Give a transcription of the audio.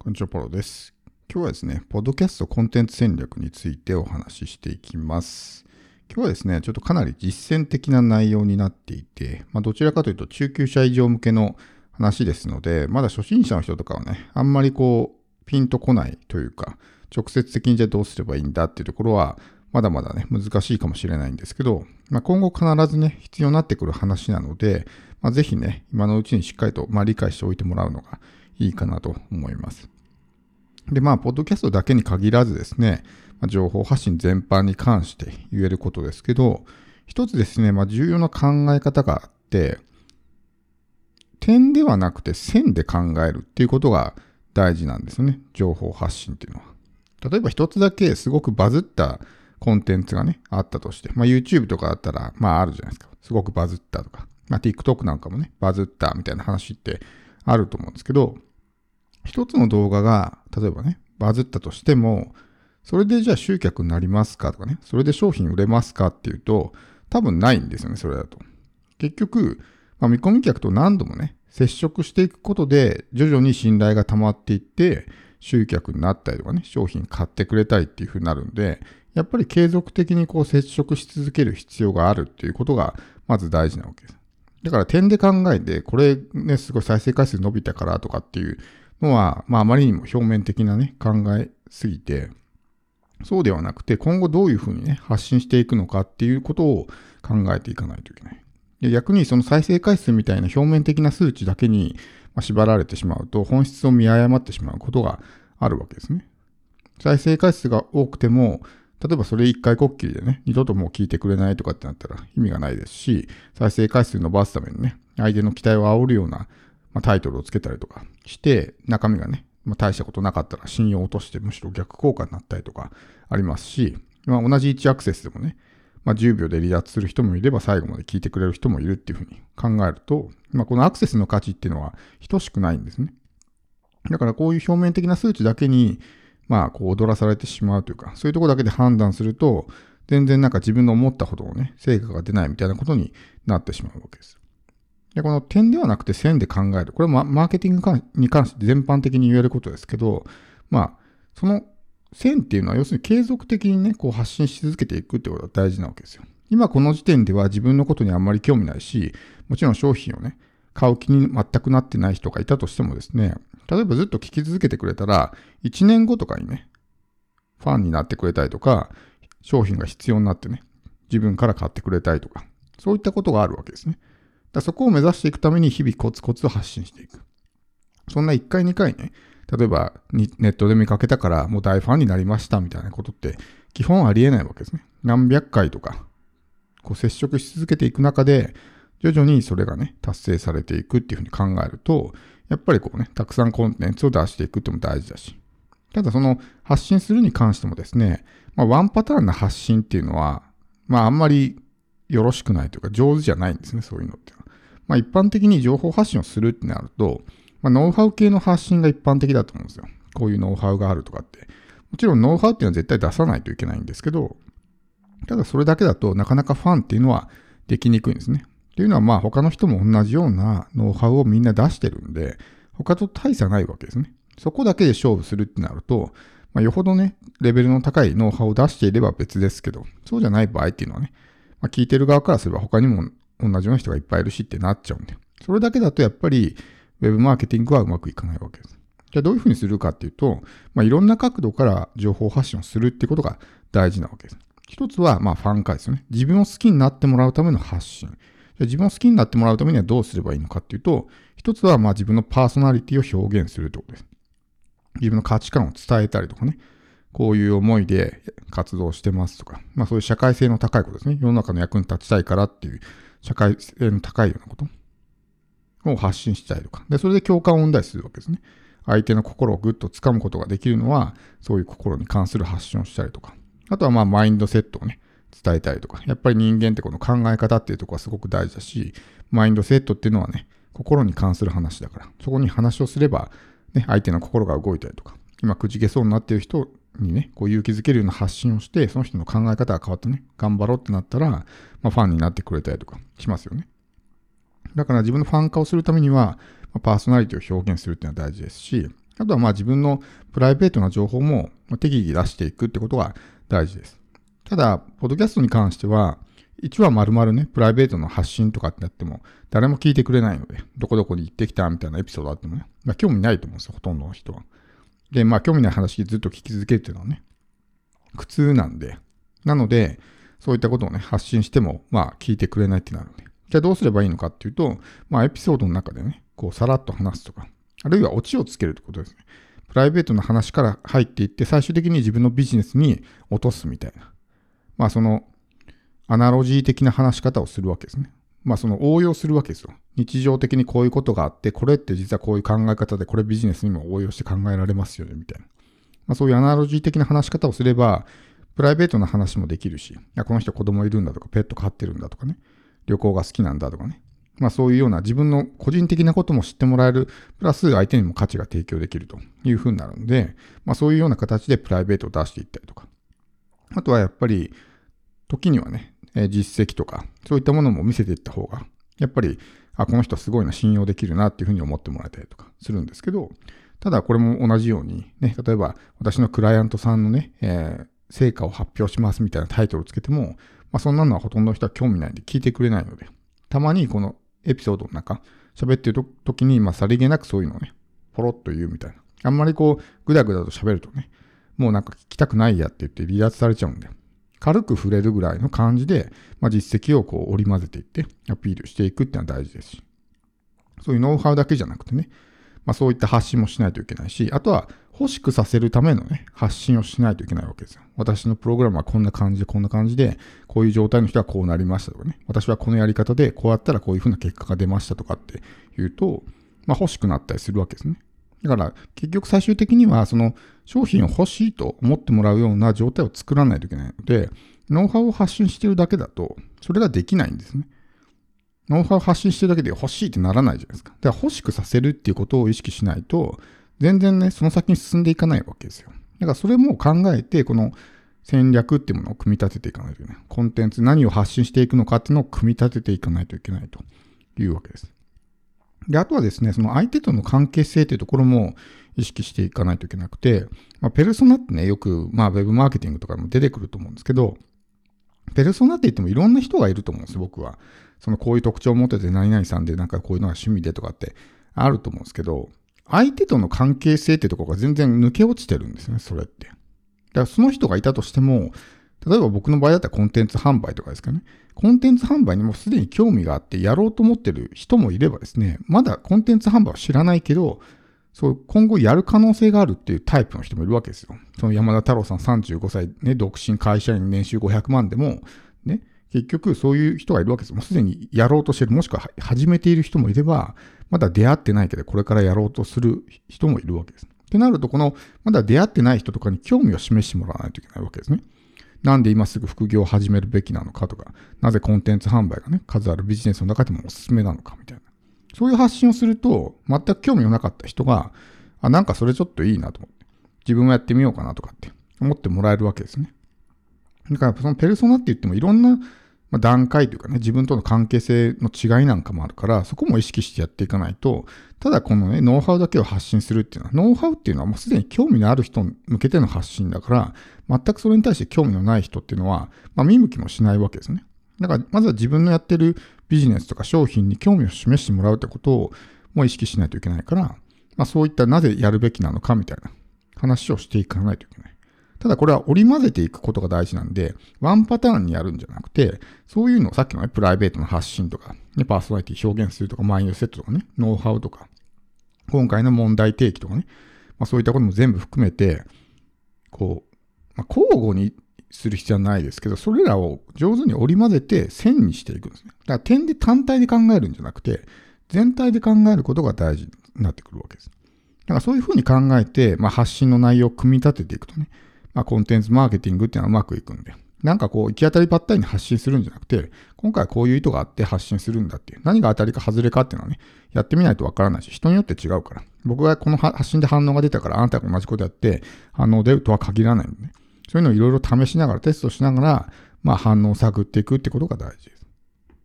こんにちは、ポロです。今日はですね、ポッドキャストコンテンツ戦略についてお話ししていきます。今日はですね、ちょっとかなり実践的な内容になっていて、まあ、どちらかというと中級者以上向けの話ですので、まだ初心者の人とかはね、あんまりこう、ピンとこないというか、直接的にじゃあどうすればいいんだっていうところは、まだまだね、難しいかもしれないんですけど、まあ、今後必ずね、必要になってくる話なので、まあ、ぜひね、今のうちにしっかりと、まあ、理解しておいてもらうのがいいかなと思います。で、まあ、ポッドキャストだけに限らずですね、ま、情報発信全般に関して言えることですけど、一つですね、まあ、重要な考え方があって、点ではなくて線で考えるっていうことが大事なんですよね。情報発信っていうのは。例えば一つだけすごくバズったコンテンツがね、あったとして、まあ、YouTube とかだったら、まああるじゃないですか。すごくバズったとか。まあ、TikTok なんかもね、バズったみたいな話ってあると思うんですけど、一つの動画が、例えばね、バズったとしても、それでじゃあ集客になりますかとかね、それで商品売れますかっていうと、多分ないんですよね、それだと。結局、まあ、見込み客と何度もね、接触していくことで、徐々に信頼が溜まっていって、集客になったりとかね、商品買ってくれたりっていう風になるんで、やっぱり継続的にこう接触し続ける必要があるっていうことが、まず大事なわけです。だから点で考えて、これね、すごい再生回数伸びたからとかっていうのは、まああまりにも表面的なね、考えすぎて、そうではなくて、今後どういうふうにね、発信していくのかっていうことを考えていかないといけない。で逆にその再生回数みたいな表面的な数値だけに縛られてしまうと、本質を見誤ってしまうことがあるわけですね。再生回数が多くても、例えばそれ一回こっきりでね、二度ともう聞いてくれないとかってなったら意味がないですし、再生回数伸ばすためにね、相手の期待を煽るような、まあ、タイトルをつけたりとかして、中身がね、まあ、大したことなかったら信用を落としてむしろ逆効果になったりとかありますし、まあ、同じ1アクセスでもね、まあ、10秒で離脱する人もいれば最後まで聞いてくれる人もいるっていうふうに考えると、まあ、このアクセスの価値っていうのは等しくないんですね。だからこういう表面的な数値だけに、まあ、こう踊らされてしまうというか、そういうところだけで判断すると、全然なんか自分の思ったほどのね、成果が出ないみたいなことになってしまうわけです。で、この点ではなくて線で考える。これはマーケティングに関して全般的に言えることですけど、まあ、その線っていうのは要するに継続的にね、こう発信し続けていくってことが大事なわけですよ。今この時点では自分のことにあんまり興味ないし、もちろん商品をね、買う気に全くなってない人がいたとしてもですね、例えばずっと聞き続けてくれたら、1年後とかにね、ファンになってくれたりとか、商品が必要になってね、自分から買ってくれたりとか、そういったことがあるわけですね。だそこを目指していくために日々コツコツ発信していく。そんな1回2回ね、例えばネットで見かけたからもう大ファンになりましたみたいなことって基本ありえないわけですね。何百回とか、こう接触し続けていく中で、徐々にそれがね、達成されていくっていうふうに考えると、やっぱりこうね、たくさんコンテンツを出していくっても大事だし。ただその発信するに関してもですね、まあワンパターンな発信っていうのは、まああんまりよろしくないというか上手じゃないんですね、そういうのっていうのは。まあ一般的に情報発信をするってなると、まあノウハウ系の発信が一般的だと思うんですよ。こういうノウハウがあるとかって。もちろんノウハウっていうのは絶対出さないといけないんですけど、ただそれだけだとなかなかファンっていうのはできにくいんですね。っていうのはまあ他の人も同じようなノウハウをみんな出してるんで、他と大差ないわけですね。そこだけで勝負するってなると、まあ、よほどね、レベルの高いノウハウを出していれば別ですけど、そうじゃない場合っていうのはね、まあ、聞いてる側からすれば他にも同じような人がいっぱいいるしってなっちゃうんで、それだけだとやっぱり Web マーケティングはうまくいかないわけです。じゃあどういうふうにするかっていうと、まあ、いろんな角度から情報発信をするってことが大事なわけです。一つは、まあ、ファン化ですよね。自分を好きになってもらうための発信。自分を好きになってもらうためにはどうすればいいのかっていうと、一つはまあ自分のパーソナリティを表現するってことです。自分の価値観を伝えたりとかね、こういう思いで活動してますとか、まあそういう社会性の高いことですね。世の中の役に立ちたいからっていう社会性の高いようなことを発信したりとか。で、それで共感を生んだりするわけですね。相手の心をぐっと掴むことができるのは、そういう心に関する発信をしたりとか。あとはまあマインドセットをね、伝えたりとか。やっぱり人間ってこの考え方っていうところはすごく大事だし、マインドセットっていうのはね、心に関する話だから、そこに話をすれば、ね、相手の心が動いたりとか、今くじけそうになっている人にね、こう勇気づけるような発信をして、その人の考え方が変わってね、頑張ろうってなったら、まあ、ファンになってくれたりとかしますよね。だから自分のファン化をするためには、まあ、パーソナリティを表現するっていうのは大事ですし、あとはまあ自分のプライベートな情報も適宜出していくってことが大事です。ただ、ポッドキャストに関しては、1話丸々ね、プライベートの発信とかってやっても、誰も聞いてくれないので、どこどこに行ってきたみたいなエピソードあってもね、まあ興味ないと思うんですよ、ほとんどの人は。で、まあ興味ない話ずっと聞き続けるっていうのはね、苦痛なんで、なので、そういったことをね、発信しても、まあ聞いてくれないってなるので、じゃあどうすればいいのかっていうと、まあエピソードの中でね、こうさらっと話すとか、あるいはオチをつけるってことですね。プライベートな話から入っていって、最終的に自分のビジネスに落とすみたいな。まあその、アナロジー的な話し方をするわけですね。まあその応用するわけですよ。日常的にこういうことがあって、これって実はこういう考え方で、これビジネスにも応用して考えられますよね、みたいな。まあそういうアナロジー的な話し方をすれば、プライベートな話もできるし、いやこの人子供いるんだとか、ペット飼ってるんだとかね、旅行が好きなんだとかね。まあそういうような自分の個人的なことも知ってもらえる、プラス相手にも価値が提供できるというふうになるので、まあそういうような形でプライベートを出していったりとか。あとはやっぱり、時にはね、実績とか、そういったものも見せていった方が、やっぱり、あ、この人すごいな、信用できるなっていうふうに思ってもらえたりとかするんですけど、ただこれも同じように、ね、例えば私のクライアントさんのね、えー、成果を発表しますみたいなタイトルをつけても、まあ、そんなのはほとんどの人は興味ないんで聞いてくれないので、たまにこのエピソードの中、喋ってる時に、まあ、さりげなくそういうのをね、ポロッと言うみたいな。あんまりこう、ぐだぐだと喋るとね、もうなんか聞きたくないやって言って離脱されちゃうんで、軽く触れるぐらいの感じで、まあ、実績をこう織り交ぜていってアピールしていくっていうのは大事ですし、そういうノウハウだけじゃなくてね、まあ、そういった発信もしないといけないし、あとは欲しくさせるためのね、発信をしないといけないわけですよ。私のプログラムはこんな感じで、こんな感じで、こういう状態の人はこうなりましたとかね、私はこのやり方でこうやったらこういうふうな結果が出ましたとかっていうと、まあ欲しくなったりするわけですね。だから結局最終的にはその商品を欲しいと思ってもらうような状態を作らないといけないので、ノウハウを発信してるだけだと、それができないんですね。ノウハウを発信してるだけで欲しいってならないじゃないですか。だから欲しくさせるっていうことを意識しないと、全然ね、その先に進んでいかないわけですよ。だからそれも考えて、この戦略っていうものを組み立てていかないといけない。コンテンツ、何を発信していくのかっていうのを組み立てていかないといけないというわけです。で、あとはですね、その相手との関係性というところも意識していかないといけなくて、まあ、ペルソナってね、よく、まあ、ウェブマーケティングとかも出てくると思うんですけど、ペルソナって言ってもいろんな人がいると思うんですよ、僕は。そのこういう特徴を持ってて何々さんでなんかこういうのが趣味でとかってあると思うんですけど、相手との関係性っていうところが全然抜け落ちてるんですね、それって。だからその人がいたとしても、例えば僕の場合だったらコンテンツ販売とかですかね。コンテンツ販売にもすでに興味があってやろうと思ってる人もいればですね、まだコンテンツ販売は知らないけど、そう、今後やる可能性があるっていうタイプの人もいるわけですよ。その山田太郎さん35歳、ね、独身会社員年収500万でも、ね、結局そういう人がいるわけです。もうすでにやろうとしてる、もしくは始めている人もいれば、まだ出会ってないけど、これからやろうとする人もいるわけです。ってなると、この、まだ出会ってない人とかに興味を示してもらわないといけないわけですね。なんで今すぐ副業を始めるべきなのかとか、なぜコンテンツ販売がね、数あるビジネスの中でもおすすめなのかみたいな。そういう発信をすると、全く興味のなかった人が、あ、なんかそれちょっといいなと思って、自分もやってみようかなとかって思ってもらえるわけですね。だからそのペルソナって言ってもいろんなまあ、段階というかね、自分との関係性の違いなんかもあるから、そこも意識してやっていかないと、ただこのね、ノウハウだけを発信するっていうのは、ノウハウっていうのはもうすでに興味のある人向けての発信だから、全くそれに対して興味のない人っていうのは、まあ、見向きもしないわけですね。だから、まずは自分のやってるビジネスとか商品に興味を示してもらうってことをもう意識しないといけないから、まあ、そういったなぜやるべきなのかみたいな話をしていかないといけない。ただこれは織り交ぜていくことが大事なんで、ワンパターンにやるんじゃなくて、そういうのをさっきのね、プライベートの発信とか、ね、パーソナリティ表現するとか、マインドセットとかね、ノウハウとか、今回の問題提起とかね、まあ、そういったことも全部含めて、こう、まあ、交互にする必要はないですけど、それらを上手に織り交ぜて線にしていくんですね。だから点で単体で考えるんじゃなくて、全体で考えることが大事になってくるわけです。だからそういうふうに考えて、まあ、発信の内容を組み立てていくとね、まあ、コンテンツマーケティングっていうのはうまくいくんで、なんかこう、行き当たりばったりに発信するんじゃなくて、今回こういう意図があって発信するんだっていう、何が当たりか外れかっていうのはね、やってみないとわからないし、人によって違うから。僕がこの発信で反応が出たから、あなたが同じことやって反応出るとは限らないんでね。そういうのをいろいろ試しながら、テストしながら、まあ反応を探っていくってことが大事です。